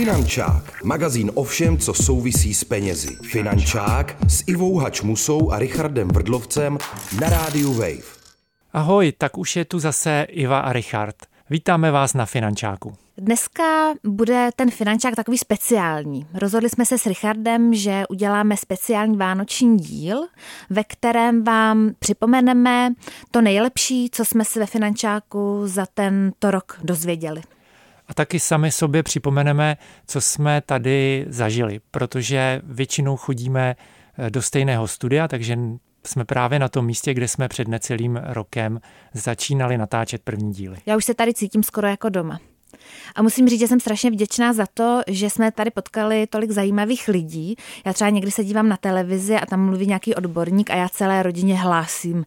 Finančák, magazín o všem, co souvisí s penězi. Finančák s Ivou Hačmusou a Richardem Vrdlovcem na rádiu Wave. Ahoj, tak už je tu zase Iva a Richard. Vítáme vás na Finančáku. Dneska bude ten finančák takový speciální. Rozhodli jsme se s Richardem, že uděláme speciální vánoční díl, ve kterém vám připomeneme to nejlepší, co jsme si ve finančáku za tento rok dozvěděli. A taky sami sobě připomeneme, co jsme tady zažili, protože většinou chodíme eh, do stejného studia, takže jsme právě na tom místě, kde jsme před necelým rokem začínali natáčet první díly. Já už se tady cítím skoro jako doma. A musím říct, že jsem strašně vděčná za to, že jsme tady potkali tolik zajímavých lidí. Já třeba někdy se dívám na televizi a tam mluví nějaký odborník a já celé rodině hlásím.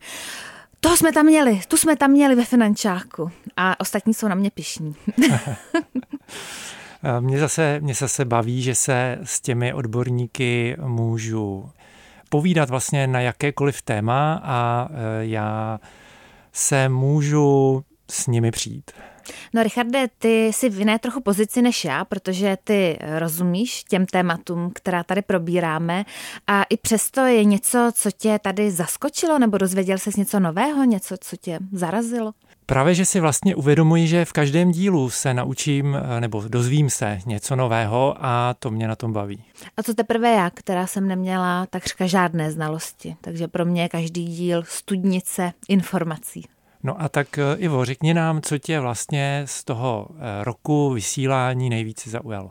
To jsme tam měli, tu jsme tam měli ve finančáku. A ostatní jsou na mě pišní. mě, zase, mě zase baví, že se s těmi odborníky můžu povídat vlastně na jakékoliv téma a e, já se můžu s nimi přijít. No Richarde, ty jsi v jiné trochu pozici než já, protože ty rozumíš těm tématům, která tady probíráme a i přesto je něco, co tě tady zaskočilo nebo dozvěděl jsi něco nového, něco, co tě zarazilo? Právě, že si vlastně uvědomuji, že v každém dílu se naučím nebo dozvím se něco nového a to mě na tom baví. A co teprve já, která jsem neměla takřka žádné znalosti, takže pro mě je každý díl studnice informací. No a tak eh, Ivo, řekni nám, co tě vlastně z toho eh, roku vysílání nejvíce zaujalo.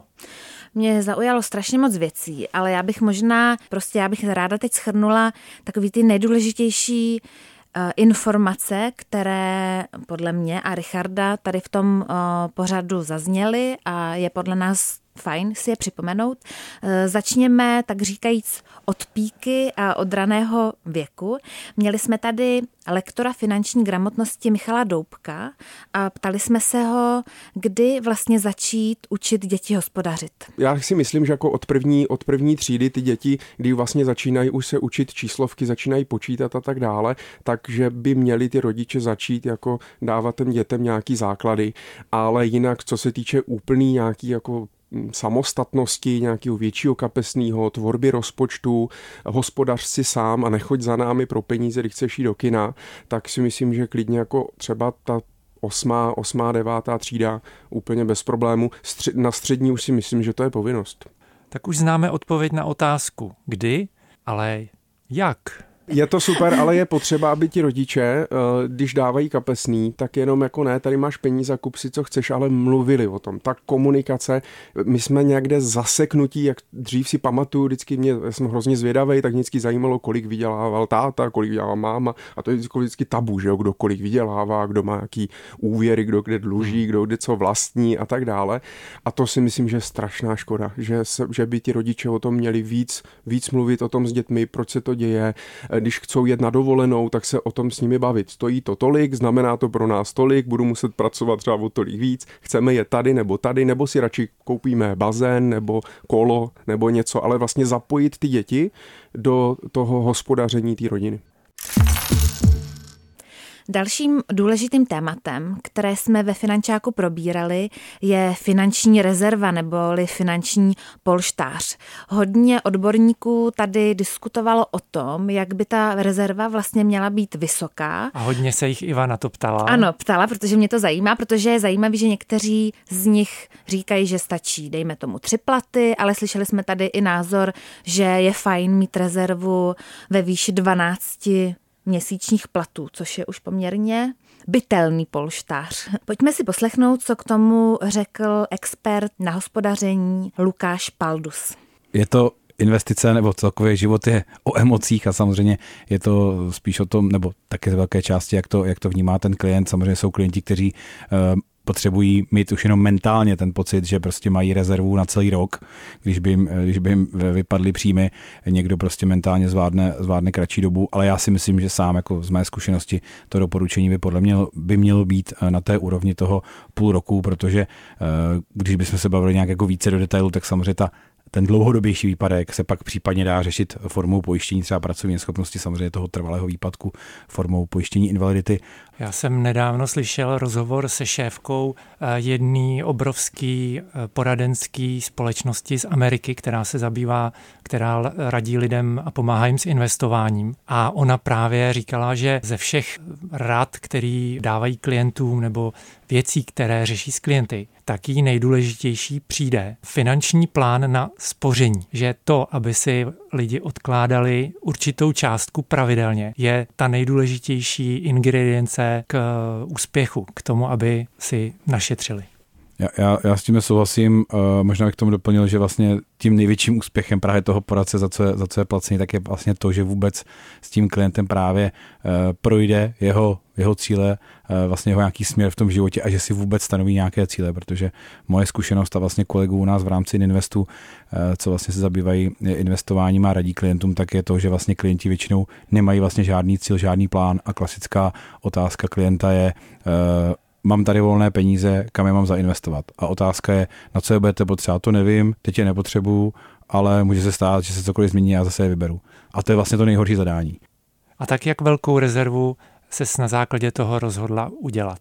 Mě zaujalo strašně moc věcí, ale já bych možná, prostě já bych ráda teď schrnula takový ty nejdůležitější eh, informace, které podle mě a Richarda tady v tom pořadu zazněly a je podle nás fajn si je připomenout. Eh, začněme, tak říkajíc, od píky a od raného věku. Měli jsme tady lektora finanční gramotnosti Michala Doubka a ptali jsme se ho, kdy vlastně začít učit děti hospodařit. Já si myslím, že jako od první, od první třídy ty děti, kdy vlastně začínají už se učit číslovky, začínají počítat a tak dále, takže by měli ty rodiče začít jako dávat těm dětem nějaký základy, ale jinak, co se týče úplný nějaký jako samostatnosti, nějakého většího kapesného, tvorby rozpočtu, hospodař si sám a nechoď za námi pro peníze, když chceš jít do kina, tak si myslím, že klidně jako třeba ta osmá, osmá, devátá třída úplně bez problému. Na střední už si myslím, že to je povinnost. Tak už známe odpověď na otázku kdy, ale jak? Je to super, ale je potřeba, aby ti rodiče, eh, když dávají kapesný, tak jenom jako ne, tady máš peníze, kup si, co chceš, ale mluvili o tom. Tak komunikace, my jsme někde zaseknutí, jak dřív si pamatuju, vždycky mě, jsem hrozně zvědavý, tak vždycky zajímalo, kolik vydělával táta, kolik vydělává máma a to je vždycky, vždycky tabu, že jo, kdo kolik vydělává, kdo má jaký úvěry, kdo kde dluží, kdo kde co vlastní a tak dále. A to si myslím, že je strašná škoda, že, se, že by ti rodiče o tom měli víc, víc mluvit o tom s dětmi, proč se to děje, když chcou jet na dovolenou, tak se o tom s nimi bavit. Stojí to tolik, znamená to pro nás tolik, budu muset pracovat třeba o tolik víc, chceme je tady nebo tady, nebo si radši koupíme bazén nebo kolo nebo něco, ale vlastně zapojit ty děti do toho hospodaření té rodiny. Dalším důležitým tématem, které jsme ve Finančáku probírali, je finanční rezerva neboli finanční polštář. Hodně odborníků tady diskutovalo o tom, jak by ta rezerva vlastně měla být vysoká. A hodně se jich Iva na to ptala. Ano, ptala, protože mě to zajímá, protože je zajímavé, že někteří z nich říkají, že stačí, dejme tomu tři platy, ale slyšeli jsme tady i názor, že je fajn mít rezervu ve výši 12 měsíčních platů, což je už poměrně bytelný polštář. Pojďme si poslechnout, co k tomu řekl expert na hospodaření Lukáš Paldus. Je to investice nebo celkově život je o emocích a samozřejmě je to spíš o tom, nebo také z velké části, jak to, jak to vnímá ten klient. Samozřejmě jsou klienti, kteří eh, potřebují mít už jenom mentálně ten pocit, že prostě mají rezervu na celý rok, když by jim, když by jim vypadly příjmy, někdo prostě mentálně zvládne, zvládne kratší dobu, ale já si myslím, že sám jako z mé zkušenosti to doporučení by podle mě by mělo být na té úrovni toho půl roku, protože eh, když bychom se bavili nějak jako více do detailu, tak samozřejmě ta ten dlouhodobější výpadek se pak případně dá řešit formou pojištění třeba pracovní schopnosti, samozřejmě toho trvalého výpadku formou pojištění invalidity. Já jsem nedávno slyšel rozhovor se šéfkou eh, jedné obrovský eh, poradenský společnosti z Ameriky, která se zabývá, která radí lidem a pomáhá jim s investováním. A ona právě říkala, že ze všech rad, který dávají klientům nebo věcí, které řeší s klienty, taky nejdůležitější přijde finanční plán na spoření. Že to, aby si lidi odkládali určitou částku pravidelně, je ta nejdůležitější ingredience k úspěchu, k tomu, aby si našetřili. Já, já, já s tím souhlasím. Uh, možná bych k tomu doplnil, že vlastně tím největším úspěchem právě toho poradce, za co je, za co je placený, tak je vlastně to, že vůbec s tím klientem právě uh, projde jeho, jeho cíle, uh, vlastně jeho nějaký směr v tom životě a že si vůbec stanoví nějaké cíle, protože moje zkušenost a vlastně kolegů u nás v rámci Investu, uh, co vlastně se zabývají investováním a radí klientům, tak je to, že vlastně klienti většinou nemají vlastně žádný cíl, žádný plán a klasická otázka klienta je, uh, mám tady volné peníze, kam je mám zainvestovat. A otázka je, na co je budete potřebovat, to nevím, teď je nepotřebuju, ale může se stát, že se cokoliv změní a já zase je vyberu. A to je vlastně to nejhorší zadání. A tak jak velkou rezervu se na základě toho rozhodla udělat?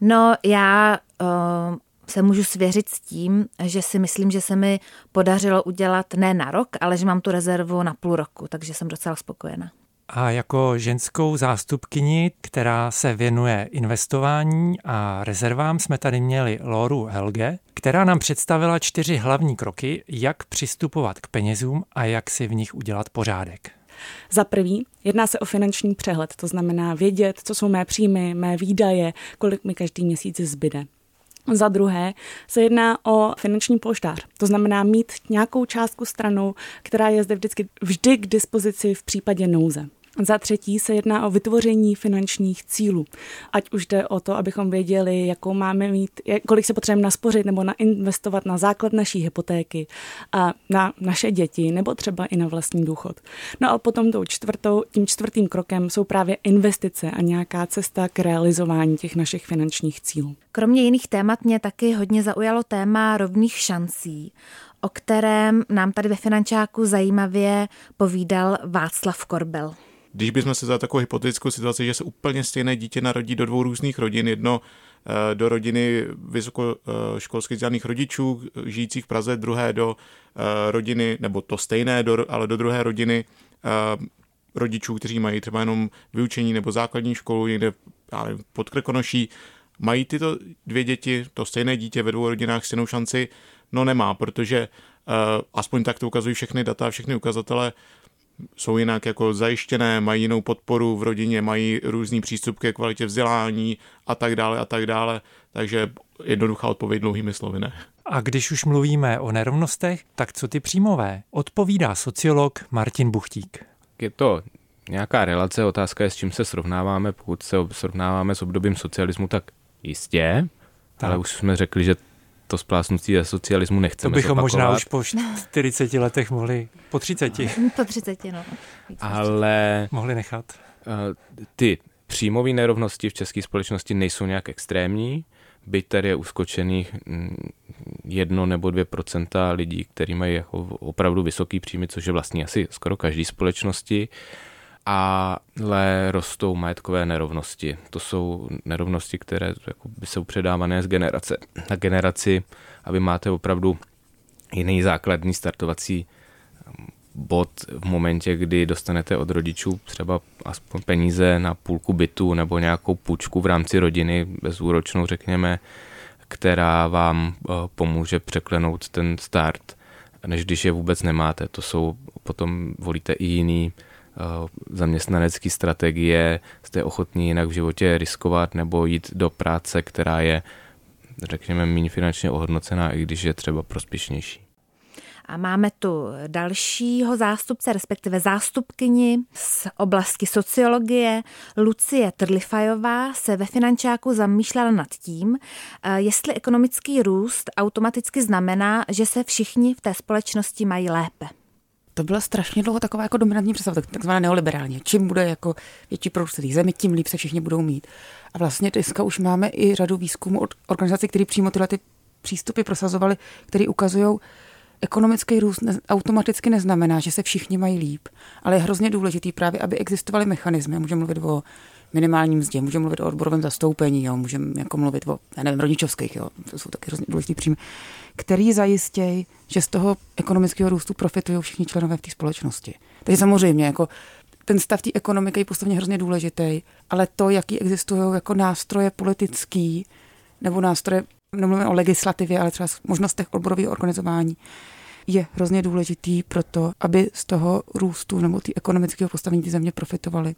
No, já uh, se můžu svěřit s tím, že si myslím, že se mi podařilo udělat ne na rok, ale že mám tu rezervu na půl roku, takže jsem docela spokojená. A jako ženskou zástupkyni, která se věnuje investování a rezervám, jsme tady měli Loru Helge, která nám představila čtyři hlavní kroky, jak přistupovat k penězům a jak si v nich udělat pořádek. Za prvý, jedná se o finanční přehled, to znamená vědět, co jsou mé příjmy, mé výdaje, kolik mi každý měsíc zbyde. Za druhé se jedná o finanční polštář, to znamená mít nějakou částku stranou, která je zde vždycky vždy k dispozici v případě nouze. Za třetí se jedná o vytvoření finančních cílů. Ať už jde o to, abychom věděli, jakou máme mít, kolik se potřebujeme naspořit nebo nainvestovat na základ naší hypotéky a na naše děti nebo třeba i na vlastní důchod. No a potom tou čtvrtou, tím čtvrtým krokem jsou právě investice a nějaká cesta k realizování těch našich finančních cílů. Kromě jiných témat mě taky hodně zaujalo téma rovných šancí o kterém nám tady ve Finančáku zajímavě povídal Václav Korbel. Když bychom se za takovou hypotetickou situaci, že se úplně stejné dítě narodí do dvou různých rodin, jedno eh, do rodiny vysokoškolsky vzdělaných rodičů žijících v Praze, druhé do eh, rodiny, nebo to stejné, ale do druhé rodiny eh, rodičů, kteří mají třeba jenom vyučení nebo základní školu někde nevím, pod Krkonoší, mají tyto dvě děti, to stejné dítě ve dvou rodinách stejnou šanci? No nemá, protože aspoň tak to ukazují všechny data, všechny ukazatele, jsou jinak jako zajištěné, mají jinou podporu v rodině, mají různý přístup ke kvalitě vzdělání a tak dále a tak dále. Takže jednoduchá odpověď dlouhými slovy ne. A když už mluvíme o nerovnostech, tak co ty příjmové? Odpovídá sociolog Martin Buchtík. Je to nějaká relace, otázka je, s čím se srovnáváme. Pokud se srovnáváme s obdobím socialismu, tak jistě, tak. ale už jsme řekli, že to splásnutí ze socialismu nechceme To bychom zopakovat. možná už po 40 letech mohli, po 30. Po 30, no. Ale mohli nechat. Uh, ty příjmové nerovnosti v české společnosti nejsou nějak extrémní, byť tady je uskočených mm, jedno nebo dvě procenta lidí, kteří mají jako opravdu vysoký příjmy, což je vlastně asi skoro každý společnosti. Ale rostou majetkové nerovnosti. To jsou nerovnosti, které jako by jsou předávané z generace na generaci a vy máte opravdu jiný základní startovací um, bod v momentě, kdy dostanete od rodičů třeba aspoň peníze na půlku bytu nebo nějakou půjčku v rámci rodiny, bezúročnou řekněme, která vám uh, pomůže překlenout ten start, než když je vůbec nemáte. To jsou, potom volíte i jiný zaměstnanecké strategie, jste ochotní jinak v životě riskovat nebo jít do práce, která je, řekněme, méně finančně ohodnocená, i když je třeba prospěšnější. A máme tu dalšího zástupce, respektive zástupkyni z oblasti sociologie. Lucie Trlifajová se ve finančáku zamýšlela nad tím, eh, jestli ekonomický růst automaticky znamená, že se všichni v té společnosti mají lépe to byla strašně dlouho taková jako dominantní představa, takzvaná neoliberální. Čím bude jako větší produkt zemi, tím líp se všichni budou mít. A vlastně dneska už máme i řadu výzkumů od organizací, které přímo tyhle ty přístupy prosazovali, které ukazují, ekonomický růst ne, automaticky neznamená, že se všichni mají líp, ale je hrozně důležitý právě, aby existovaly mechanismy. Můžeme mluvit o minimální mzdě, můžeme mluvit o odborovém zastoupení, můžeme jako mluvit o, já nevím, rodičovských, jo, to jsou taky hrozně důležitý příjmy, který zajistějí, že z toho ekonomického růstu profitují všichni členové v té společnosti. Takže samozřejmě, jako ten stav té ekonomiky je postavně hrozně důležitý, ale to, jaký existují jako nástroje politický, nebo nástroje, nemluvíme o legislativě, ale třeba možnostech odborového organizování, je hrozně důležitý pro to, aby z toho růstu nebo té ekonomického postavení ty země profitovaly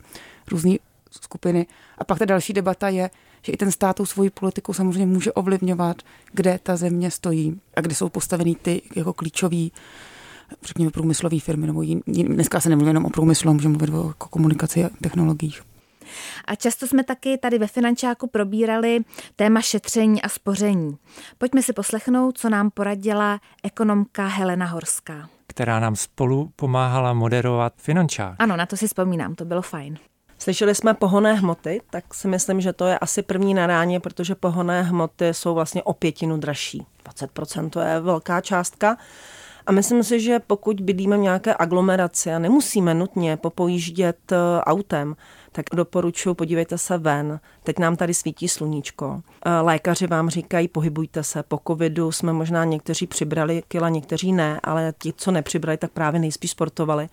různé skupiny. A pak ta další debata je, že i ten stát svoji politiku samozřejmě může ovlivňovat, kde ta země stojí a kde jsou postaveny ty jako klíčové řekněme, průmyslové firmy, nebo jiný, dneska se nemluví jenom o průmyslu, můžeme mluvit o jako komunikaci a technologiích. A často jsme taky tady ve Finančáku probírali téma šetření a spoření. Pojďme si poslechnout, co nám poradila ekonomka Helena Horská. Která nám spolu pomáhala moderovat Finančák. Ano, na to si vzpomínám, to bylo fajn. Slyšeli jsme pohonné hmoty, tak si myslím, že to je asi první naráně, protože pohonné hmoty jsou vlastně o pětinu dražší. 20% to je velká částka. A myslím si, že pokud bydlíme v nějaké aglomeraci a nemusíme nutně popojíždět eh, autem, tak doporučuji, podívejte se ven. Teď nám tady svítí sluníčko. Eh, lékaři vám říkají, pohybujte se. Po covidu jsme možná někteří přibrali kila, někteří ne, ale ti, co nepřibrali, tak právě nejspíš sportovali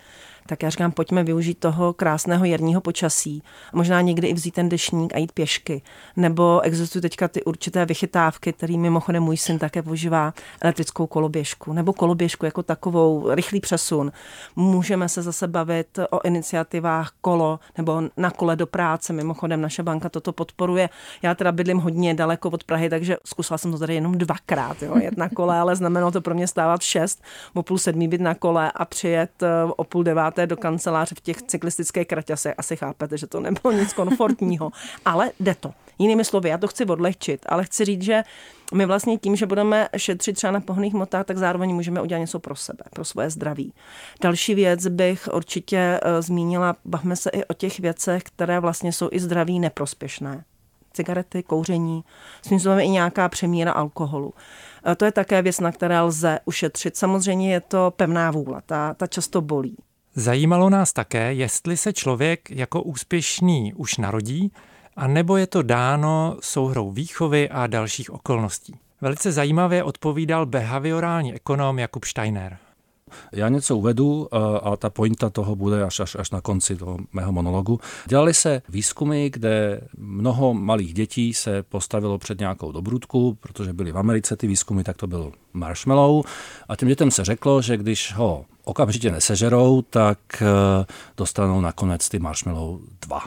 tak já říkám, pojďme využít toho krásného jarního počasí. Možná někdy i vzít ten dešník a jít pěšky. Nebo existují teďka ty určité vychytávky, který mimochodem můj syn také používá elektrickou koloběžku. Nebo koloběžku jako takovou, rychlý přesun. Můžeme se zase bavit o iniciativách kolo nebo na kole do práce. Mimochodem naše banka toto podporuje. Já teda bydlím hodně daleko od Prahy, takže zkusila jsem to tady jenom dvakrát, jo, jet na kole, ale znamenalo to pro mě stávat šest, o půl sedmí být na kole a přijet eh, o půl devát máte do kanceláře v těch cyklistických kraťasech, asi chápete, že to nebylo nic komfortního, ale jde to. Jinými slovy, já to chci odlehčit, ale chci říct, že my vlastně tím, že budeme šetřit třeba na pohonných motách, tak zároveň můžeme udělat něco pro sebe, pro svoje zdraví. Další věc bych určitě uh, zmínila, bavme se i o těch věcech, které vlastně jsou i zdraví neprospěšné. Cigarety, kouření, způsobem i nějaká přemíra alkoholu. Uh, to je také věc, na které lze ušetřit. Samozřejmě je to pevná vůle, ta, ta často bolí. Zajímalo nás také, jestli se člověk jako úspěšný už narodí, a nebo je to dáno souhrou výchovy a dalších okolností. Velice zajímavě odpovídal behaviorální ekonom Jakub Steiner. Já něco uvedu a ta pointa toho bude až, až, až na konci toho mého monologu. Dělali se výzkumy, kde mnoho malých dětí se postavilo před nějakou dobrutku, protože byly v Americe ty výzkumy, tak to bylo marshmallow. A těm dětem se řeklo, že když ho okamžitě nesežerou, tak eh, dostanou nakonec ty marshmallow dva.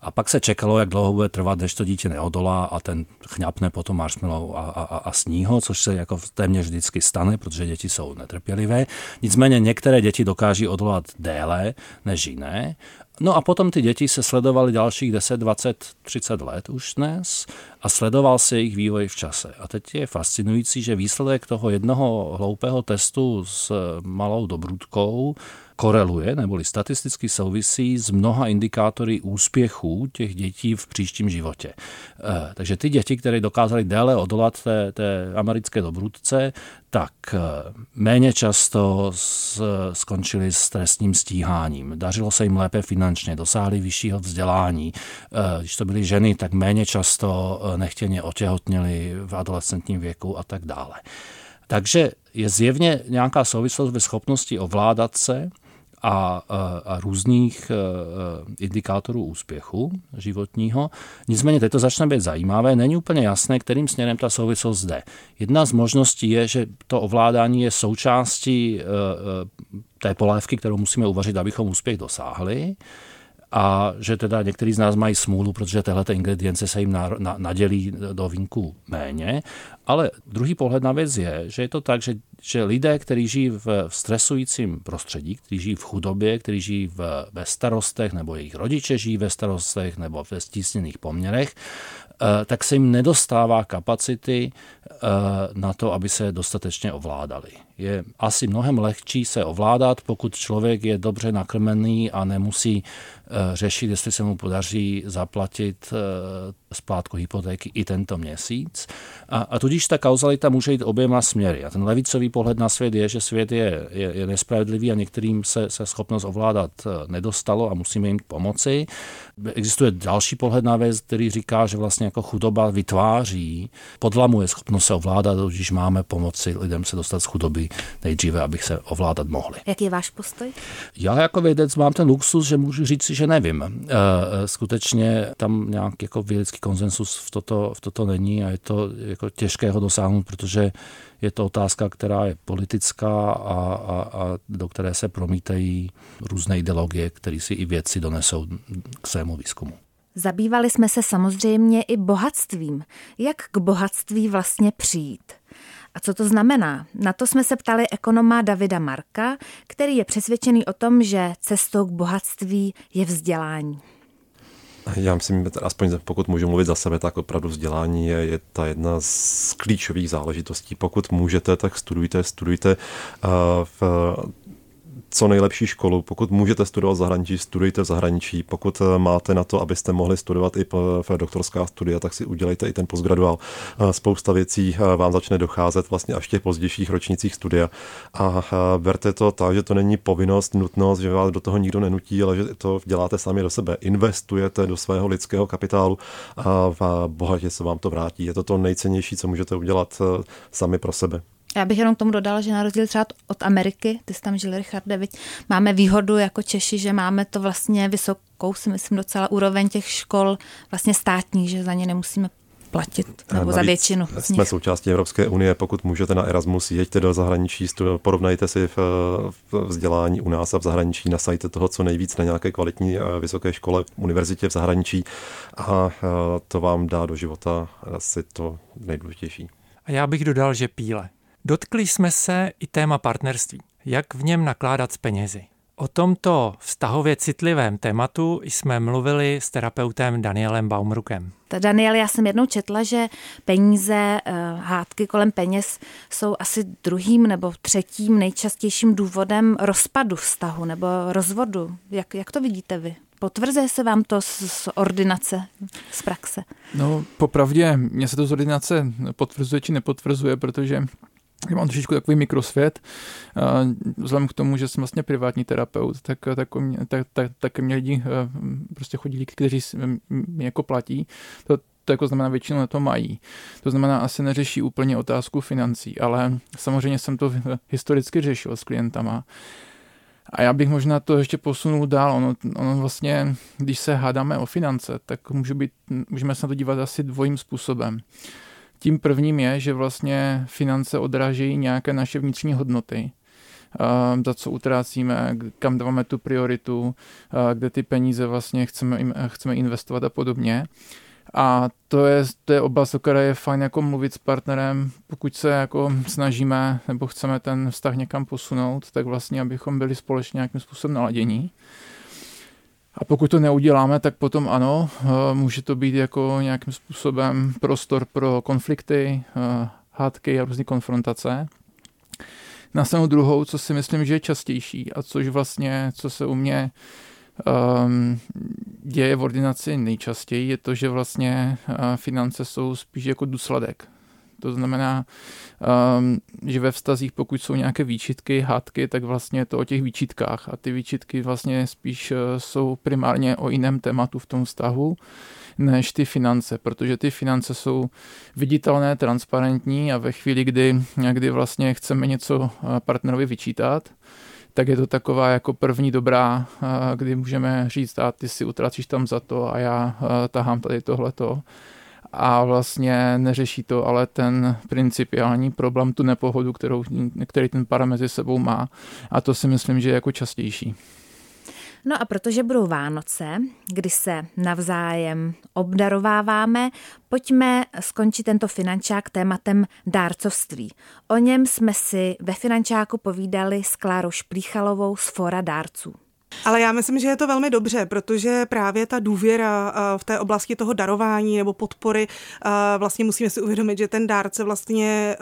A pak se čekalo, jak dlouho bude trvat, než to dítě neodolá a ten chňapne potom marshmallow a, a, a sní ho, což se jako téměř vždycky stane, protože děti jsou netrpělivé. Nicméně některé děti dokáží odolat déle než jiné No a potom ty děti se sledovaly dalších 10, 20, 30 let už dnes a sledoval se jejich vývoj v čase. A teď je fascinující, že výsledek toho jednoho hloupého testu s malou dobrutkou koreluje neboli statisticky souvisí s mnoha indikátory úspěchů těch dětí v příštím životě. Eh, takže ty děti, které dokázaly déle odolat té, té americké dobrutce, tak eh, méně často skončili s trestním stíháním. Dařilo se jim lépe finančně, dosáhli vyššího vzdělání. Eh, když to byly ženy, tak méně často nechtěně otěhotněli v adolescentním věku a tak dále. Takže je zjevně nějaká souvislost ve schopnosti ovládat se a, a, různých a, indikátorů úspěchu životního. Nicméně teď to začne být zajímavé. Není úplně jasné, kterým směrem ta souvislost jde. Jedna z možností je, že to ovládání je součástí a, té polévky, kterou musíme uvařit, abychom úspěch dosáhli a že teda některý z nás mají smůlu, protože tyhle ingredience se jim na, na, nadělí do vínku méně. Ale druhý pohled na věc je, že je to tak, že, že lidé, kteří žijí v stresujícím prostředí, kteří žijí v chudobě, kteří žijí v, ve starostech, nebo jejich rodiče žijí ve starostech, nebo ve stísněných poměrech, tak se jim nedostává kapacity na to, aby se dostatečně ovládali. Je asi mnohem lehčí se ovládat, pokud člověk je dobře nakrmený a nemusí řešit, jestli se mu podaří zaplatit splátku hypotéky i tento měsíc. A, a tudíž ta kauzalita může jít oběma směry. A ten levicový pohled na svět je, že svět je, je, je nespravedlivý a některým se, se schopnost ovládat nedostalo a musíme jim pomoci. Existuje další pohled na věc, který říká, že vlastně jako chudoba vytváří, podlamuje schopnost se ovládat, když máme pomoci lidem se dostat z chudoby nejdříve, abych se ovládat mohli. Jaký je váš postoj? Já jako vědec mám ten luxus, že můžu říct, že nevím. E, skutečně tam nějak jako vědecký konsensus v toto, v toto není a je to jako těžké ho dosáhnout, protože je to otázka, která je politická a, a, a do které se promítají různé ideologie, které si i vědci donesou k svému výzkumu. Zabývali jsme se samozřejmě i bohatstvím. Jak k bohatství vlastně přijít? A co to znamená? Na to jsme se ptali ekonoma Davida Marka, který je přesvědčený o tom, že cestou k bohatství je vzdělání. Já myslím, aspoň pokud můžu mluvit za sebe, tak opravdu vzdělání je, je ta jedna z klíčových záležitostí. Pokud můžete, tak studujte, studujte uh, v co nejlepší školu. Pokud můžete studovat v zahraničí, studujte v zahraničí. Pokud eh, máte na to, abyste mohli studovat i v doktorská studia, tak si udělejte i ten postgraduál. Eh, spousta věcí eh, vám začne docházet vlastně až v těch pozdějších ročnicích studia. A berte to tak, že to není povinnost, nutnost, že vás do toho nikdo nenutí, ale že to děláte sami do sebe. Investujete do svého lidského kapitálu a bohatě se vám to vrátí. Je to to nejcennější, co můžete udělat sami pro sebe. Já bych jenom k tomu dodala, že na rozdíl třeba od Ameriky, ty jsi tam žil, Richarde, viď, máme výhodu jako Češi, že máme to vlastně vysokou, si myslím, docela úroveň těch škol vlastně státních, že za ně nemusíme platit, nebo Navíc za většinu. Jsme součástí Evropské unie, pokud můžete na Erasmus, jeďte do zahraničí, porovnajte si v, v vzdělání u nás a v zahraničí, nasajte toho co nejvíc na nějaké kvalitní vysoké škole, univerzitě v zahraničí a to vám dá do života asi to nejdůležitější. A já bych dodal, že píle. Dotkli jsme se i téma partnerství. Jak v něm nakládat s penězi. O tomto vztahově citlivém tématu jsme mluvili s terapeutem Danielem Baumrukem. Daniel, já jsem jednou četla, že peníze, eh, hádky kolem peněz jsou asi druhým nebo třetím nejčastějším důvodem rozpadu vztahu nebo rozvodu. Jak, jak to vidíte vy? Potvrzuje se vám to z, z ordinace, z praxe? No, popravdě, mě se to z ordinace potvrzuje či nepotvrzuje, protože já mám trošičku takový mikrosvět. Vzhledem k tomu, že jsem vlastně privátní terapeut, tak, tak, tak, tak, tak mě lidi prostě chodí, kteří mě jako platí. To, to jako znamená, většinou na to mají. To znamená, asi neřeší úplně otázku financí, ale samozřejmě jsem to historicky řešil s klientama. A já bych možná to ještě posunul dál. Ono, ono vlastně, když se hádáme o finance, tak může být, můžeme se na to dívat asi dvojím způsobem. Tím prvním je, že vlastně finance odrážejí nějaké naše vnitřní hodnoty, za co utrácíme, kam dáváme tu prioritu, kde ty peníze vlastně chceme, chceme investovat a podobně. A to je, to je oblast, o které je fajn jako mluvit s partnerem, pokud se jako snažíme nebo chceme ten vztah někam posunout, tak vlastně, abychom byli společně nějakým způsobem naladění. A pokud to neuděláme, tak potom ano, eh, může to být jako nějakým způsobem prostor pro konflikty, eh, hádky a různé konfrontace. Na stranu druhou, co si myslím, že je častější a což vlastně, co se u mě um, děje v ordinaci nejčastěji, je to, že vlastně uh, finance jsou spíš jako důsledek to znamená, um, že ve vztazích, pokud jsou nějaké výčitky, hádky, tak vlastně je to o těch výčitkách. A ty výčitky vlastně spíš uh, jsou primárně o jiném tématu v tom vztahu než ty finance, protože ty finance jsou viditelné, transparentní a ve chvíli, kdy, kdy vlastně chceme něco uh, partnerovi vyčítat, tak je to taková jako první dobrá, uh, kdy můžeme říct, a ty si utracíš tam za to a já tahám tady tohleto a vlastně neřeší to ale ten principiální problém, tu nepohodu, kterou, který ten para mezi sebou má. A to si myslím, že je jako častější. No a protože budou Vánoce, kdy se navzájem obdarováváme, pojďme skončit tento finančák tématem dárcovství. O něm jsme si ve finančáku povídali s Klárou Šplíchalovou z Fora dárců. Ale já myslím, že je to velmi dobře, protože právě ta důvěra v té oblasti toho darování nebo podpory, vlastně musíme si uvědomit, že ten dárce vlastně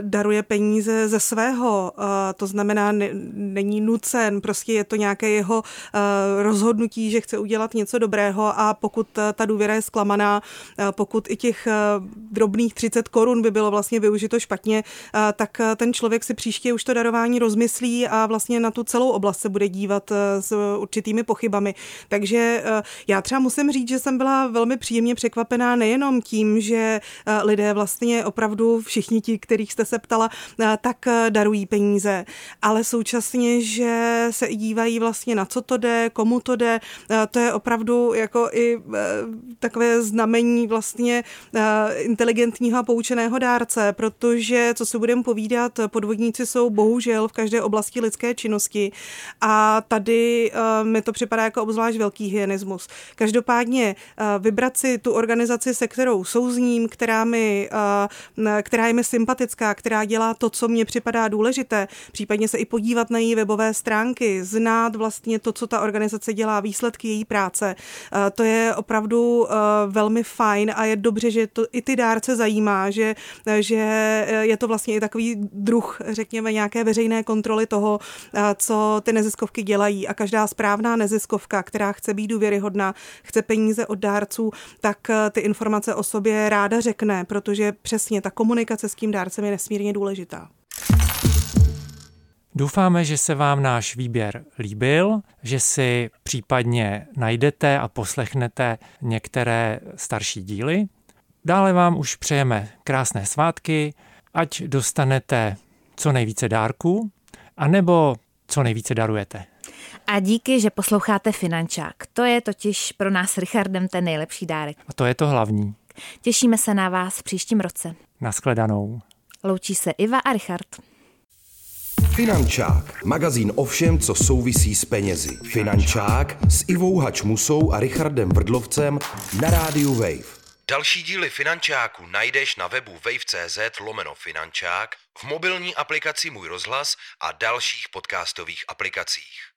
daruje peníze ze svého, to znamená, není nucen, prostě je to nějaké jeho rozhodnutí, že chce udělat něco dobrého a pokud ta důvěra je zklamaná, pokud i těch drobných 30 korun by bylo vlastně využito špatně, tak ten člověk si příště už to darování rozmyslí a vlastně na tu celou oblast se bude dívat s určitými pochybami. Takže já třeba musím říct, že jsem byla velmi příjemně překvapená nejenom tím, že lidé vlastně opravdu všichni ti, kterých jste se ptala, tak darují peníze, ale současně, že se dívají vlastně na co to jde, komu to jde, to je opravdu jako i takové znamení vlastně inteligentního a poučeného dárce, protože, co si budeme povídat, podvodníci jsou bohužel v každé oblasti lidské činnosti a tady uh, mi to připadá jako obzvlášť velký hyenismus. Každopádně uh, vybrat si tu organizaci, se kterou souzním, která, mi, uh, která je mi sympatická, která dělá to, co mně připadá důležité, případně se i podívat na její webové stránky, znát vlastně to, co ta organizace dělá, výsledky její práce, uh, to je opravdu uh, velmi fajn a je dobře, že to i ty dárce zajímá, že, že je to vlastně i takový druh, řekněme, nějaké veřejné kontroly toho, co ty neziskovky dělají. A každá správná neziskovka, která chce být důvěryhodná, chce peníze od dárců, tak ty informace o sobě ráda řekne, protože přesně ta komunikace s tím dárcem je nesmírně důležitá. Doufáme, že se vám náš výběr líbil, že si případně najdete a poslechnete některé starší díly. Dále vám už přejeme krásné svátky, ať dostanete co nejvíce dárků, anebo co nejvíce darujete. A díky, že posloucháte Finančák. To je totiž pro nás s Richardem ten nejlepší dárek. A to je to hlavní. Těšíme se na vás v příštím roce. Naschledanou. Loučí se Iva a Richard. Finančák, magazín o všem, co souvisí s penězi. Finančák s Ivou Hačmusou a Richardem Vrdlovcem na rádiu Wave. Další díly Finančáku najdeš na webu wave.cz lomeno Finančák, v mobilní aplikaci Můj rozhlas a dalších podcastových aplikacích.